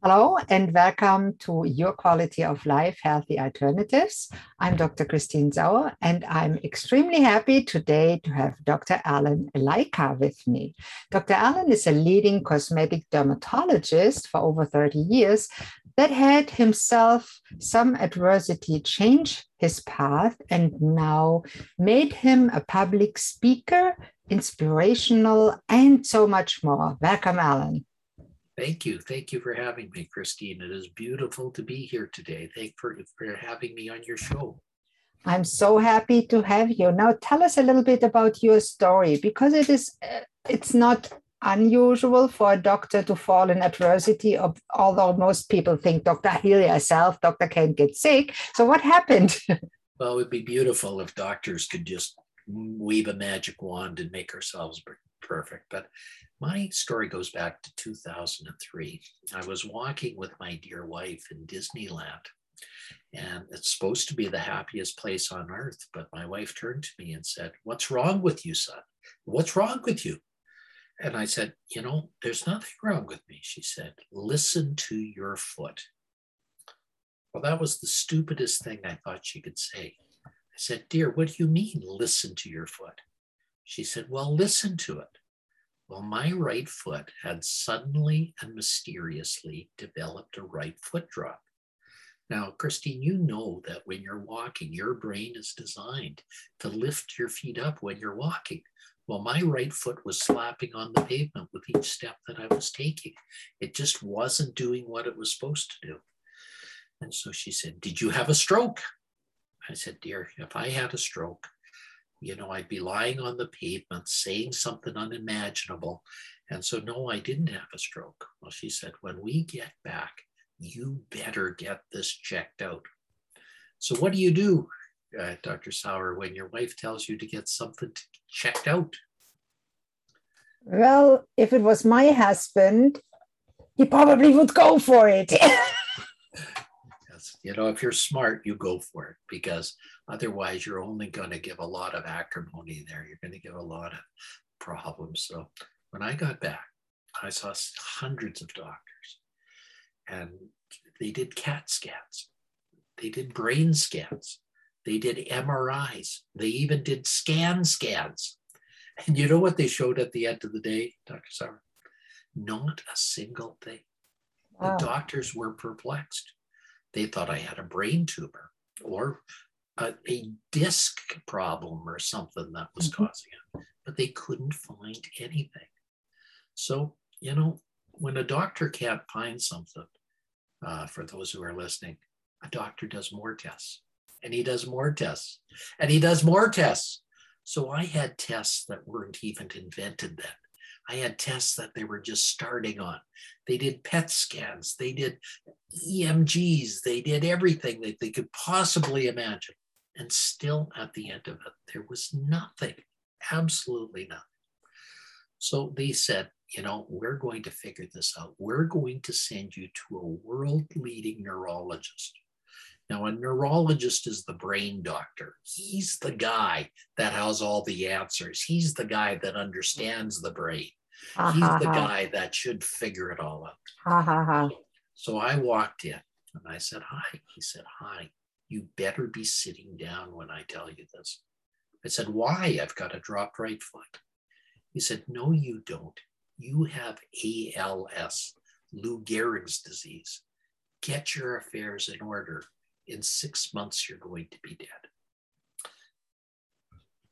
Hello and welcome to Your Quality of Life Healthy Alternatives. I'm Dr. Christine Sauer and I'm extremely happy today to have Dr. Allen Lycka with me. Dr. Allen is a leading cosmetic dermatologist for over 30 years that had himself some adversity change his path and now made him a public speaker, inspirational, and so much more. Welcome, Allen. Thank you. Thank you for having me, Christine. It is beautiful to be here today. Thank you for, for having me on your show. I'm so happy to have you. Now tell us a little bit about your story because it is uh, it's not unusual for a doctor to fall in adversity of, although most people think doctor heal yourself doctor can't get sick so what happened well it would be beautiful if doctors could just wave a magic wand and make ourselves perfect but my story goes back to 2003. I was walking with my dear wife in Disneyland, and it's supposed to be the happiest place on earth. But my wife turned to me and said, What's wrong with you, son? What's wrong with you? And I said, You know, there's nothing wrong with me. She said, Listen to your foot. Well, that was the stupidest thing I thought she could say. I said, Dear, what do you mean, listen to your foot? She said, Well, listen to it. Well, my right foot had suddenly and mysteriously developed a right foot drop. Now, Christine, you know that when you're walking, your brain is designed to lift your feet up when you're walking. Well, my right foot was slapping on the pavement with each step that I was taking. It just wasn't doing what it was supposed to do. And so she said, Did you have a stroke? I said, Dear, if I had a stroke, you know, I'd be lying on the pavement saying something unimaginable. And so, no, I didn't have a stroke. Well, she said, when we get back, you better get this checked out. So, what do you do, uh, Dr. Sauer, when your wife tells you to get something checked out? Well, if it was my husband, he probably would go for it. yes, You know, if you're smart, you go for it because otherwise you're only going to give a lot of acrimony there. You're going to give a lot of problems. So when I got back, I saw hundreds of doctors and they did CAT scans, they did brain scans, they did MRIs, they even did scan scans. And you know what they showed at the end of the day, Dr. Sauer? Not a single thing. Wow. The doctors were perplexed. They thought I had a brain tumor or a, a disc problem or something that was mm-hmm. causing it, but they couldn't find anything. So, you know, when a doctor can't find something, uh, for those who are listening, a doctor does more tests and he does more tests and he does more tests. So I had tests that weren't even invented then. I had tests that they were just starting on. They did PET scans, they did EMGs, they did everything that they could possibly imagine. And still at the end of it, there was nothing, absolutely nothing. So they said, you know, we're going to figure this out. We're going to send you to a world leading neurologist. Now, a neurologist is the brain doctor. He's the guy that has all the answers. He's the guy that understands the brain. Uh, He's the guy that should figure it all out. So I walked in and I said, Hi. He said, Hi. You better be sitting down when I tell you this. I said, Why? I've got a dropped right foot. He said, No, you don't. You have ALS, Lou Gehrig's disease. Get your affairs in order. In six months, you're going to be dead.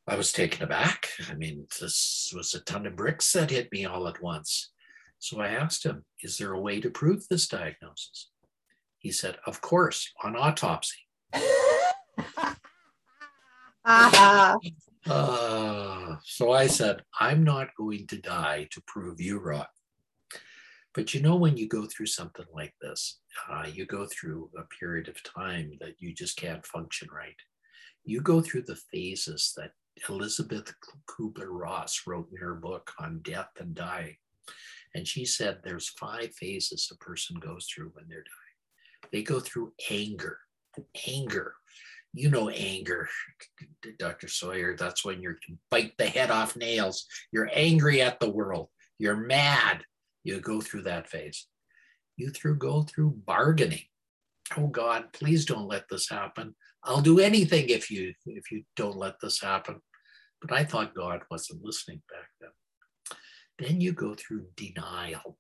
I was taken aback. I mean, this was a ton of bricks that hit me all at once. So I asked him, Is there a way to prove this diagnosis? He said, Of course, on autopsy. Uh, so I said, I'm not going to die to prove you wrong. But you know, when you go through something like this, uh, you go through a period of time that you just can't function right. You go through the phases that Elizabeth Kubler Ross wrote in her book on death and dying. And she said there's five phases a person goes through when they're dying. They go through anger, anger. You know, anger, Dr. Sauer, that's when you bite the head off nails. You're angry at the world. You're mad. You go through that phase. You through go through bargaining. Oh God, please don't let this happen. I'll do anything if you if you don't let this happen. But I thought God wasn't listening back then. Then you go through denial.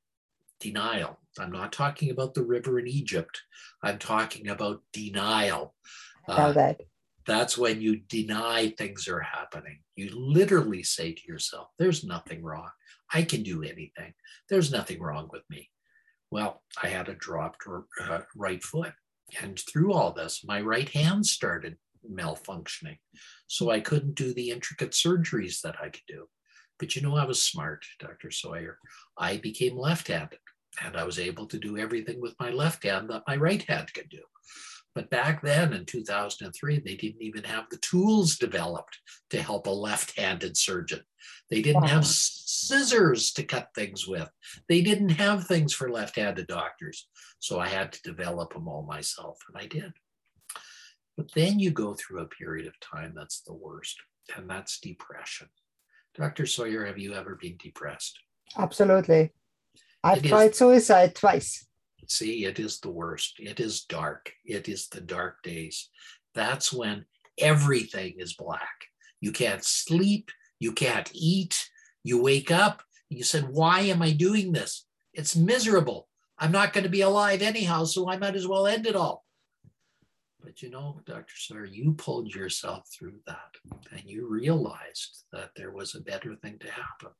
Denial. I'm not talking about the river in Egypt. I'm talking about denial. Uh, that. That's when you deny things are happening. You literally say to yourself, There's nothing wrong. I can do anything. There's nothing wrong with me. Well, I had a dropped uh, right foot. And through all this, my right hand started malfunctioning. So I couldn't do the intricate surgeries that I could do. But you know, I was smart, Dr. Sauer. I became left handed and I was able to do everything with my left hand that my right hand could do. But back then in 2003, they didn't even have the tools developed to help a left handed surgeon. They didn't wow. have scissors to cut things with. They didn't have things for left handed doctors. So I had to develop them all myself, and I did. But then you go through a period of time that's the worst, and that's depression. Dr. Sauer, have you ever been depressed? Absolutely. I've it tried is, suicide twice. See, it is the worst. It is dark. It is the dark days. That's when everything is black. You can't sleep. You can't eat. You wake up. You said, Why am I doing this? It's miserable. I'm not going to be alive anyhow, so I might as well end it all. But you know, Dr. Sauer, you pulled yourself through that and you realized that there was a better thing to happen.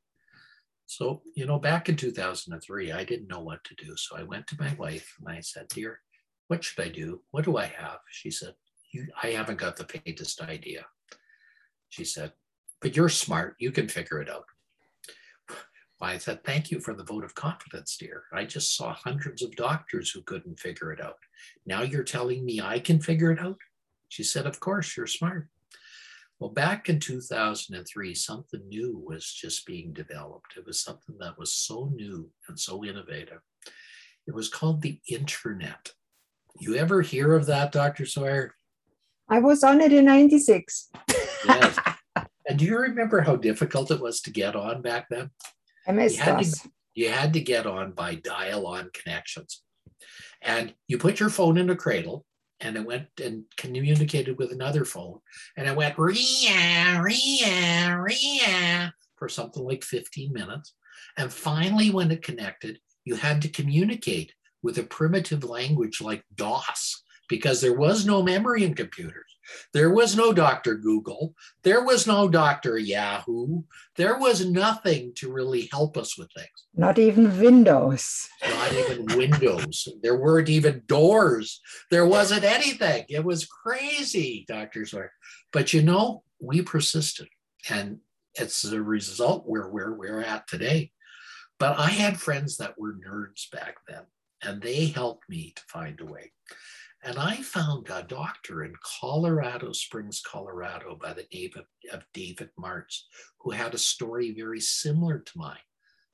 So, you know, back in 2003, I didn't know what to do. So I went to my wife and I said, Dear, what should I do? What do I have? She said, I haven't got the faintest idea. She said, But you're smart. You can figure it out. I said, Thank you for the vote of confidence, dear. I just saw hundreds of doctors who couldn't figure it out. Now you're telling me I can figure it out? She said, Of course, you're smart. Well, back in 2003, something new was just being developed. It was something that was so new and so innovative. It was called the internet. You ever hear of that, Dr. Sauer? I was on it in 96. yes. And do you remember how difficult it was to get on back then? I missed you had, to, you had to get on by dial on connections. And you put your phone in a cradle and it went and communicated with another phone. And it went ria, ria, ria for something like 15 minutes. And finally, when it connected, you had to communicate with a primitive language like DOS because there was no memory in computers. There was no Dr. Google. There was no Dr. Yahoo. There was nothing to really help us with things. Not even Windows. Not even Windows. There weren't even doors. There wasn't anything. It was crazy, Dr. Sauer. But you know, we persisted. And it's the result where, where we're at today. But I had friends that were nerds back then, and they helped me to find a way. And I found a doctor in Colorado Springs, Colorado, by the name of, of David Martz, who had a story very similar to mine,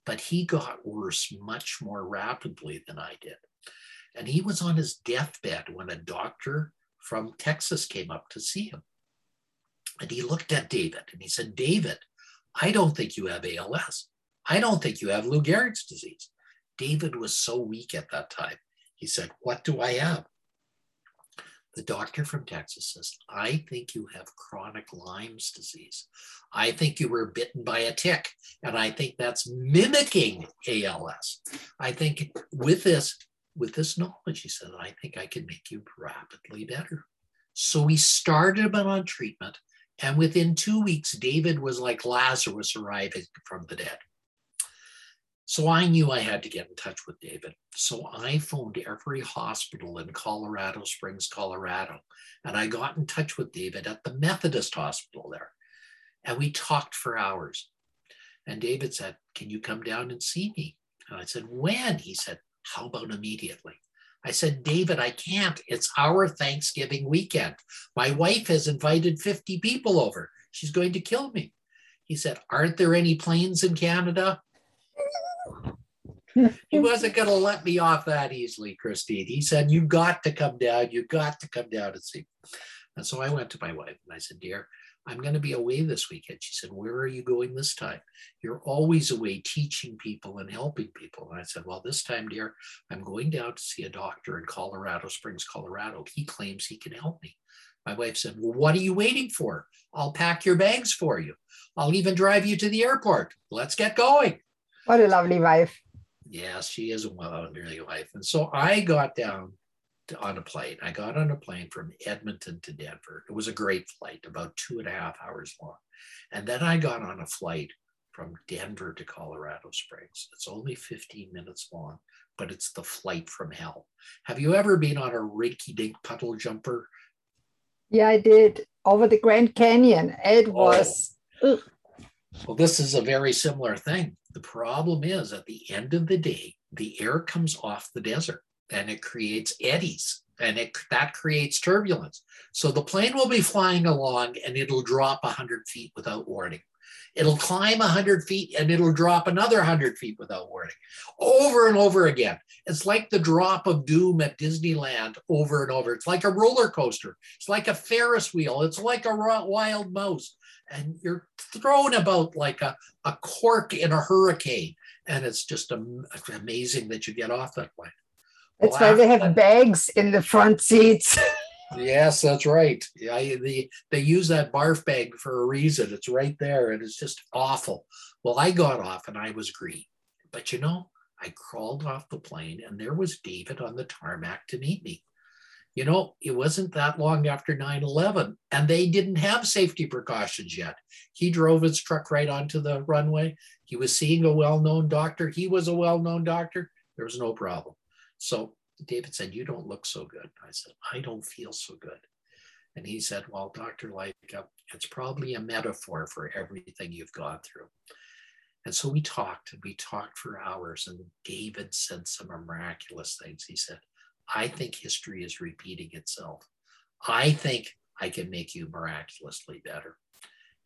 but he got worse much more rapidly than I did. And he was on his deathbed when a doctor from Texas came up to see him. And he looked at David and he said, David, I don't think you have ALS. I don't think you have Lou Gehrig's disease. David was so weak at that time. He said, What do I have? The doctor from Texas says, I think you have chronic Lyme's disease. I think you were bitten by a tick, and I think that's mimicking ALS. I think with this, with this knowledge, he said, I think I can make you rapidly better. So we started him on treatment, and within two weeks, David was like Lazarus arriving from the dead. So I knew I had to get in touch with David. So I phoned every hospital in Colorado Springs, Colorado, and I got in touch with David at the Methodist Hospital there. And we talked for hours. And David said, Can you come down and see me? And I said, When? He said, How about immediately? I said, David, I can't. It's our Thanksgiving weekend. My wife has invited 50 people over. She's going to kill me. He said, Aren't there any planes in Canada? He wasn't going to let me off that easily, Christine. He said, You got to come down. You got to come down and see. And so I went to my wife and I said, Dear, I'm going to be away this weekend. She said, Where are you going this time? You're always away teaching people and helping people. And I said, Well, this time, dear, I'm going down to see a doctor in Colorado Springs, Colorado. He claims he can help me. My wife said, Well, what are you waiting for? I'll pack your bags for you. I'll even drive you to the airport. Let's get going. What a lovely wife. Yes, she is a wonderful wife. And so I got down to, on a plane. I got on a plane from Edmonton to Denver. It was a great flight, about two and a half hours long. And then I got on a flight from Denver to Colorado Springs. It's only 15 minutes long, but it's the flight from hell. Have you ever been on a rinky dink puddle jumper? Yeah, I did over the Grand Canyon. It oh. was. Well, this is a very similar thing. The problem is at the end of the day, the air comes off the desert and it creates eddies and it that creates turbulence. So the plane will be flying along and it'll drop 100 feet without warning. It'll climb 100 feet and it'll drop another 100 feet without warning over and over again. It's like the drop of doom at Disneyland over and over. It's like a roller coaster. It's like a Ferris wheel. It's like a wild mouse. And you're thrown about like a, a cork in a hurricane. And it's just amazing that you get off that way. That's why they have bags in the front seats. yes, that's right. I, the, they use that barf bag for a reason. It's right there and it's just awful. Well, I got off and I was green. But you know, I crawled off the plane and there was David on the tarmac to meet me. You know, it wasn't that long after 9 11, and they didn't have safety precautions yet. He drove his truck right onto the runway. He was seeing a well known doctor. He was a well known doctor. There was no problem. So David said, You don't look so good. I said, I don't feel so good. And he said, Well, Dr. Lycka, it's probably a metaphor for everything you've gone through. And so we talked and we talked for hours. And David said some miraculous things. He said, I think history is repeating itself. I think I can make you miraculously better.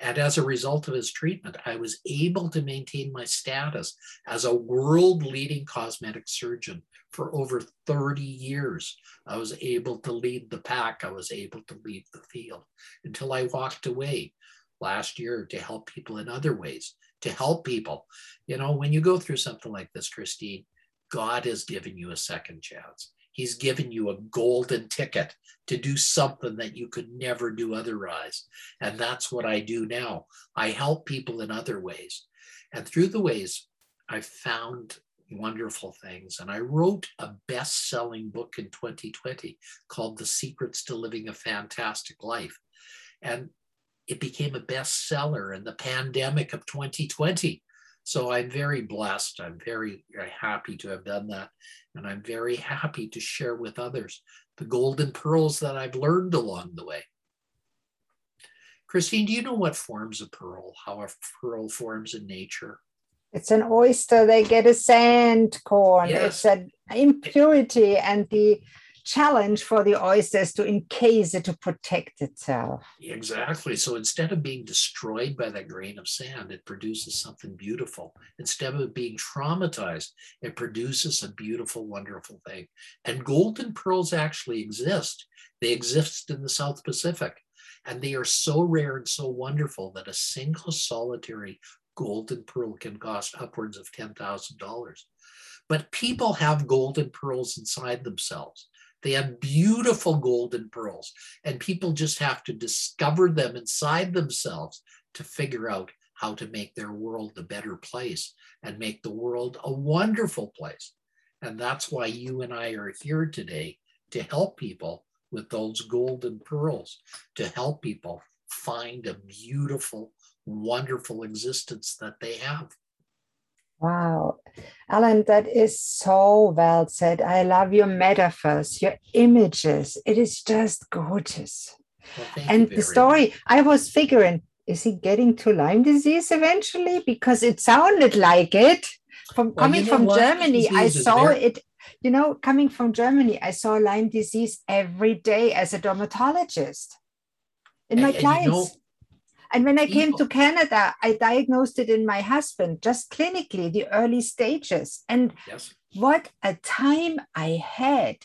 And as a result of his treatment, I was able to maintain my status as a world leading cosmetic surgeon for over 30 years. I was able to lead the pack, I was able to lead the field until I walked away last year to help people in other ways, to help people. You know, when you go through something like this, Christine, God has given you a second chance. He's given you a golden ticket to do something that you could never do otherwise. And that's what I do now. I help people in other ways. And through the ways, I've found wonderful things. And I wrote a best selling book in 2020 called The Secrets to Living a Fantastic Life. And it became a bestseller in the pandemic of 2020. So I'm very blessed. I'm very, very happy to have done that. And I'm very happy to share with others the golden pearls that I've learned along the way. Christine, do you know what forms a pearl, how a pearl forms in nature? It's an oyster. They get a sand corn. Yes. It's an impurity, and the challenge for the oysters to encase it to protect itself. Exactly. So instead of being destroyed by that grain of sand, it produces something beautiful. Instead of being traumatized, it produces a beautiful, wonderful thing. And golden pearls actually exist. They exist in the South Pacific. And they are so rare and so wonderful that a single solitary golden pearl can cost upwards of $10,000. But people have golden pearls inside themselves. They have beautiful golden pearls, and people just have to discover them inside themselves to figure out how to make their world a better place and make the world a wonderful place. And that's why you and I are here today to help people with those golden pearls, to help people find a beautiful, wonderful existence that they have. Wow. Allen, that is so well said. I love your metaphors, your images. It is just gorgeous. Well, and the story, much. I was figuring, is he getting to Lyme disease eventually? Because it sounded like it. From well, coming you know from what? Germany, I saw it. You know, coming from Germany, I saw Lyme disease every day as a dermatologist in and, my clients. You know, and when I came to Canada, I diagnosed it in my husband, just clinically, the early stages. And yes. what a time I had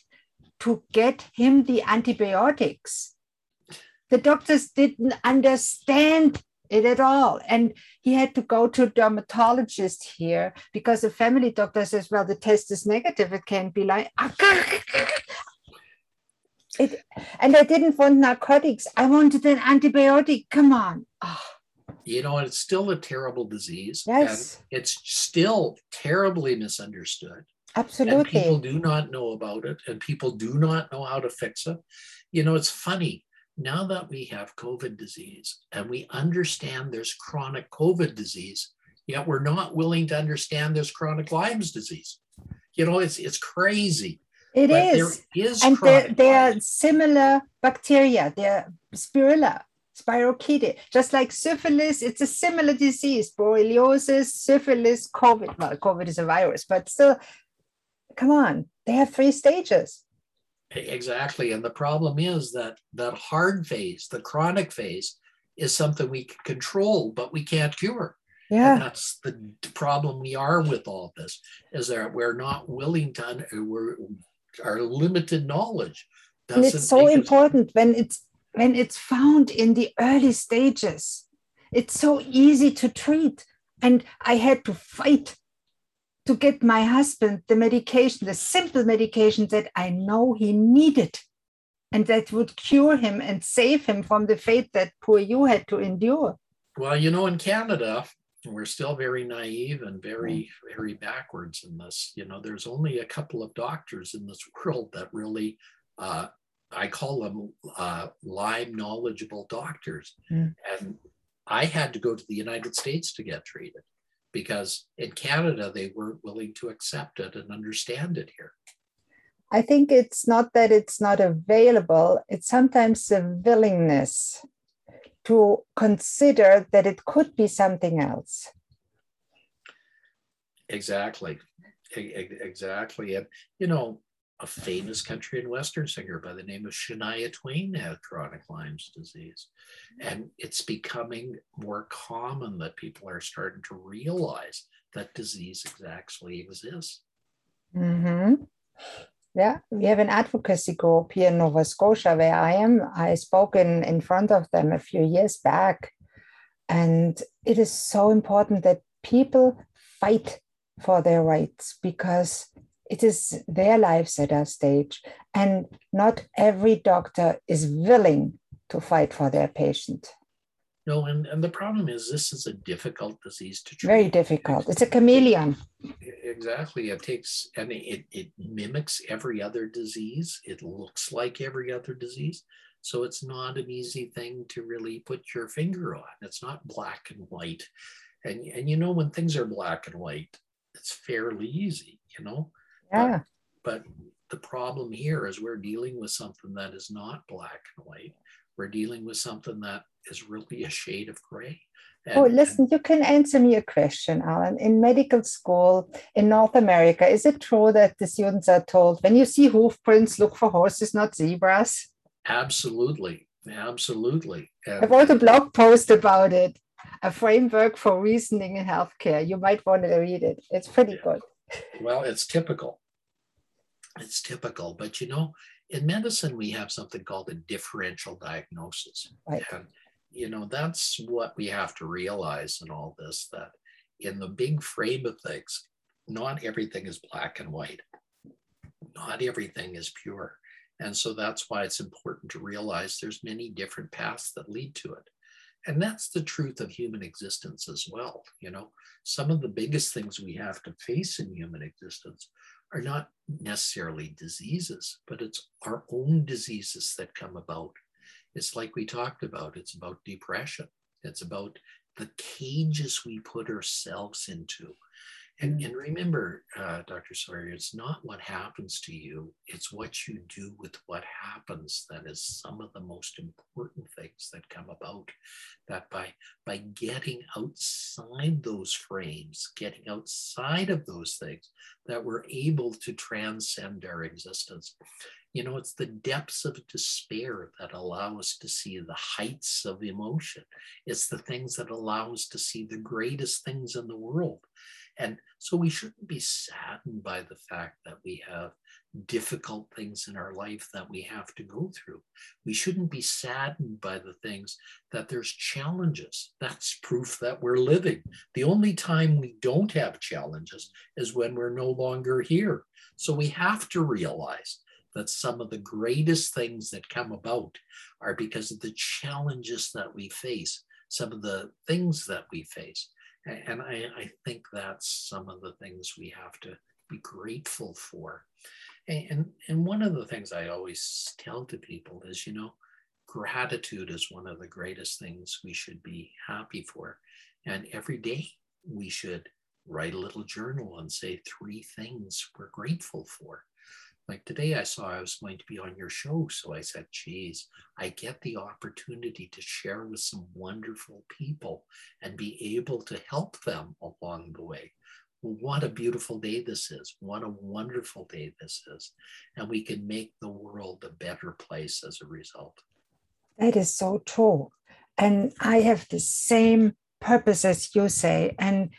to get him the antibiotics. The doctors didn't understand it at all. And he had to go to a dermatologist here because the family doctor says, well, the test is negative. It can't be like, it, and I didn't want narcotics. I wanted an antibiotic. Come on. Oh. You know, it's still a terrible disease. Yes. it's still terribly misunderstood. Absolutely. And people do not know about it and people do not know how to fix it. You know, it's funny. Now that we have COVID disease and we understand there's chronic COVID disease, yet we're not willing to understand there's chronic Lyme's disease. You know, it's it's crazy. It but is. There is and they're, they're similar bacteria. They're spirilla, spirochetes, just like syphilis. It's a similar disease. Borreliosis, syphilis, COVID. Well, COVID is a virus, but still come on, they have three stages. Exactly. And the problem is that that hard phase, the chronic phase, is something we can control, but we can't cure. Yeah. And that's the problem we are with all this, is that we're not willing to, we're, our limited knowledge. And it's so important when it's when it's found in the early stages. It's so easy to treat. And I had to fight to get my husband the medication, the simple medication that I know he needed and that would cure him and save him from the fate that poor you had to endure. Well, you know, in Canada, we're still very naive and very, very backwards in this. You know, there's only a couple of doctors in this world that really, uh, I call them uh, Lyme knowledgeable doctors. Mm. And I had to go to the United States to get treated because in Canada they weren't willing to accept it and understand it here. I think it's not that it's not available, it's sometimes the willingness to consider that it could be something else. Exactly. Exactly. And, you know, a famous country and western singer by the name of Shania Twain had chronic Lyme's disease. And it's becoming more common that people are starting to realize that disease actually exists. Mm-hmm. Yeah, we have an advocacy group here in Nova Scotia where I am. I spoke in, in front of them a few years back. And it is so important that people fight for their rights because it is their lives at our stage. And not every doctor is willing to fight for their patient. No, and, and the problem is this is a difficult disease to treat. Very difficult. It's a chameleon. Exactly. It takes, and it, it mimics every other disease. It looks like every other disease. So it's not an easy thing to really put your finger on. It's not black and white. And, and you know, when things are black and white, it's fairly easy, you know? Yeah. But, but the problem here is we're dealing with something that is not black and white. We're dealing with something that is really a shade of gray. And, oh, listen, you can answer me a question, Allen. In medical school in North America, is it true that the students are told when you see hoof prints, look for horses, not zebras? Absolutely. Absolutely. And I wrote a blog post about it, a framework for reasoning in healthcare. You might want to read it. It's pretty good. Well, it's typical. It's typical. But you know, in medicine, we have something called a differential diagnosis. Right. And, you know, that's what we have to realize in all this that in the big frame of things, not everything is black and white, not everything is pure. And so that's why it's important to realize there's many different paths that lead to it. And that's the truth of human existence as well. You know, some of the biggest things we have to face in human existence are not necessarily diseases, but it's our own diseases that come about. It's like we talked about, it's about depression, it's about the cages we put ourselves into. And, mm. and remember, uh, Dr. Sauer, it's not what happens to you, it's what you do with what happens that is some of the most important things that come about. That by, by getting outside those frames, getting outside of those things, that we're able to transcend our existence. You know, it's the depths of despair that allow us to see the heights of emotion. It's the things that allow us to see the greatest things in the world. And so we shouldn't be saddened by the fact that we have difficult things in our life that we have to go through. We shouldn't be saddened by the things that there's challenges. That's proof that we're living. The only time we don't have challenges is when we're no longer here. So we have to realize that some of the greatest things that come about are because of the challenges that we face, some of the things that we face. And I, I think that's some of the things we have to be grateful for. And, and one of the things I always tell to people is, you know, gratitude is one of the greatest things we should be happy for. And every day we should write a little journal and say three things we're grateful for. Like today, I saw I was going to be on your show. So I said, geez, I get the opportunity to share with some wonderful people and be able to help them along the way. what a beautiful day this is. What a wonderful day this is. And we can make the world a better place as a result. That is so true. And I have the same purpose as you say. And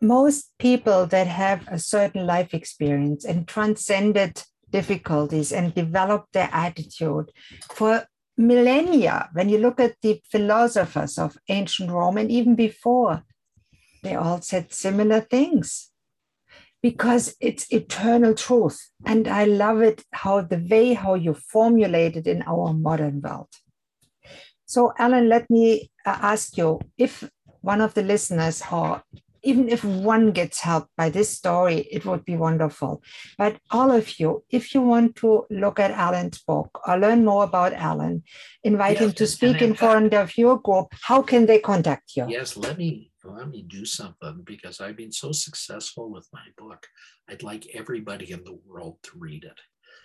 most people that have a certain life experience and transcended difficulties and developed their attitude for millennia, when you look at the philosophers of ancient Rome and even before, they all said similar things because it's eternal truth. And I love it how the way how you formulate it in our modern world. So, Allen, let me uh, ask you if one of the listeners or even if one gets helped by this story, it would be wonderful. But all of you, if you want to look at Allen's book or learn more about Allen, invite yes, him to speak in uh, front of your group, how can they contact you? Yes, let me let me do something because I've been so successful with my book. I'd like everybody in the world to read it.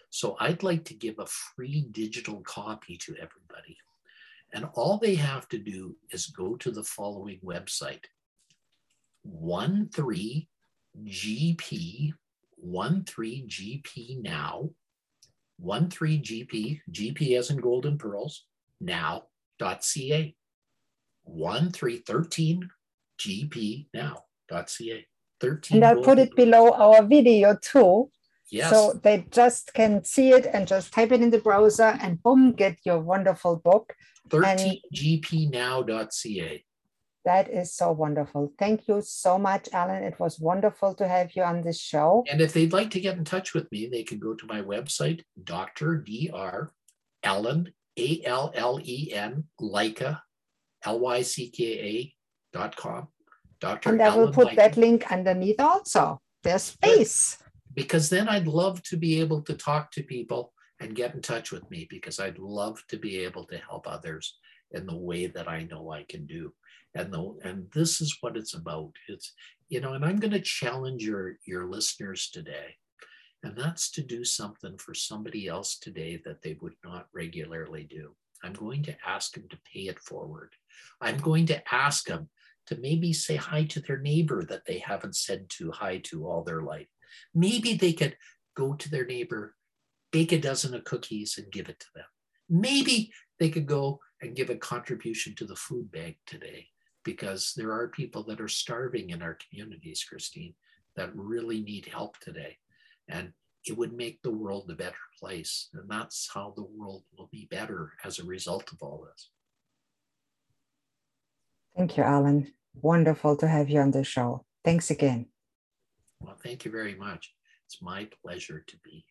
So I'd like to give a free digital copy to everybody. And all they have to do is go to the following website 13 GP, 13 GP now, 13 GP, GP as in golden pearls, now.ca. 1313 GP now.ca. 13 and I'll put it below our video too. Yes. So they just can see it and just type it in the browser and boom, get your wonderful book. 13gpnow.ca. That is so wonderful. Thank you so much, Allen. It was wonderful to have you on this show. And if they'd like to get in touch with me, they can go to my website, Dr. Dr. Allen, A L L E N, Lycka, L Y C K A dot com. Dr. And I will put Lycka. that link underneath also. There's space. Because then I'd love to be able to talk to people and get in touch with me because I'd love to be able to help others in the way that I know I can do and the and this is what it's about. It's you know and i'm going to challenge your your listeners today and that's to do something for somebody else today that they would not regularly do. I'm going to ask them to pay it forward. I'm going to ask them to maybe say hi to their neighbor that they haven't said to hi to all their life. Maybe they could go to their neighbor bake a dozen of cookies and give it to them. Maybe they could go and give a contribution to the food bank today because there are people that are starving in our communities, Christine, that really need help today. And it would make the world a better place. And that's how the world will be better as a result of all this. Thank you, Allen. Wonderful to have you on the show. Thanks again. Well, thank you very much. It's my pleasure to be